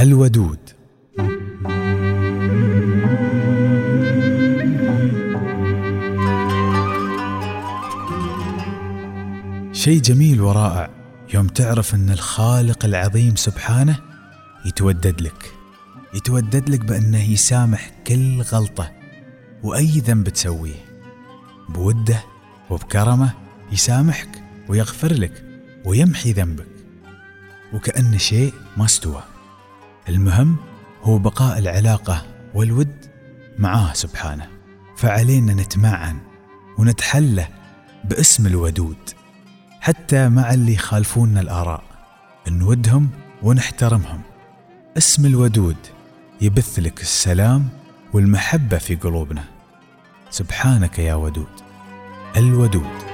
الودود. شيء جميل ورائع يوم تعرف أن الخالق العظيم سبحانه يتودد لك. يتودد لك بأنه يسامح كل غلطة وأي ذنب تسويه. بودة وبكرمة يسامحك ويغفر لك ويمحي ذنبك. وكأن شيء ما استوى. المهم هو بقاء العلاقة والود معاه سبحانه. فعلينا نتمعن ونتحلى باسم الودود حتى مع اللي يخالفوننا الآراء نودهم ونحترمهم. اسم الودود يبث لك السلام والمحبة في قلوبنا. سبحانك يا ودود الودود.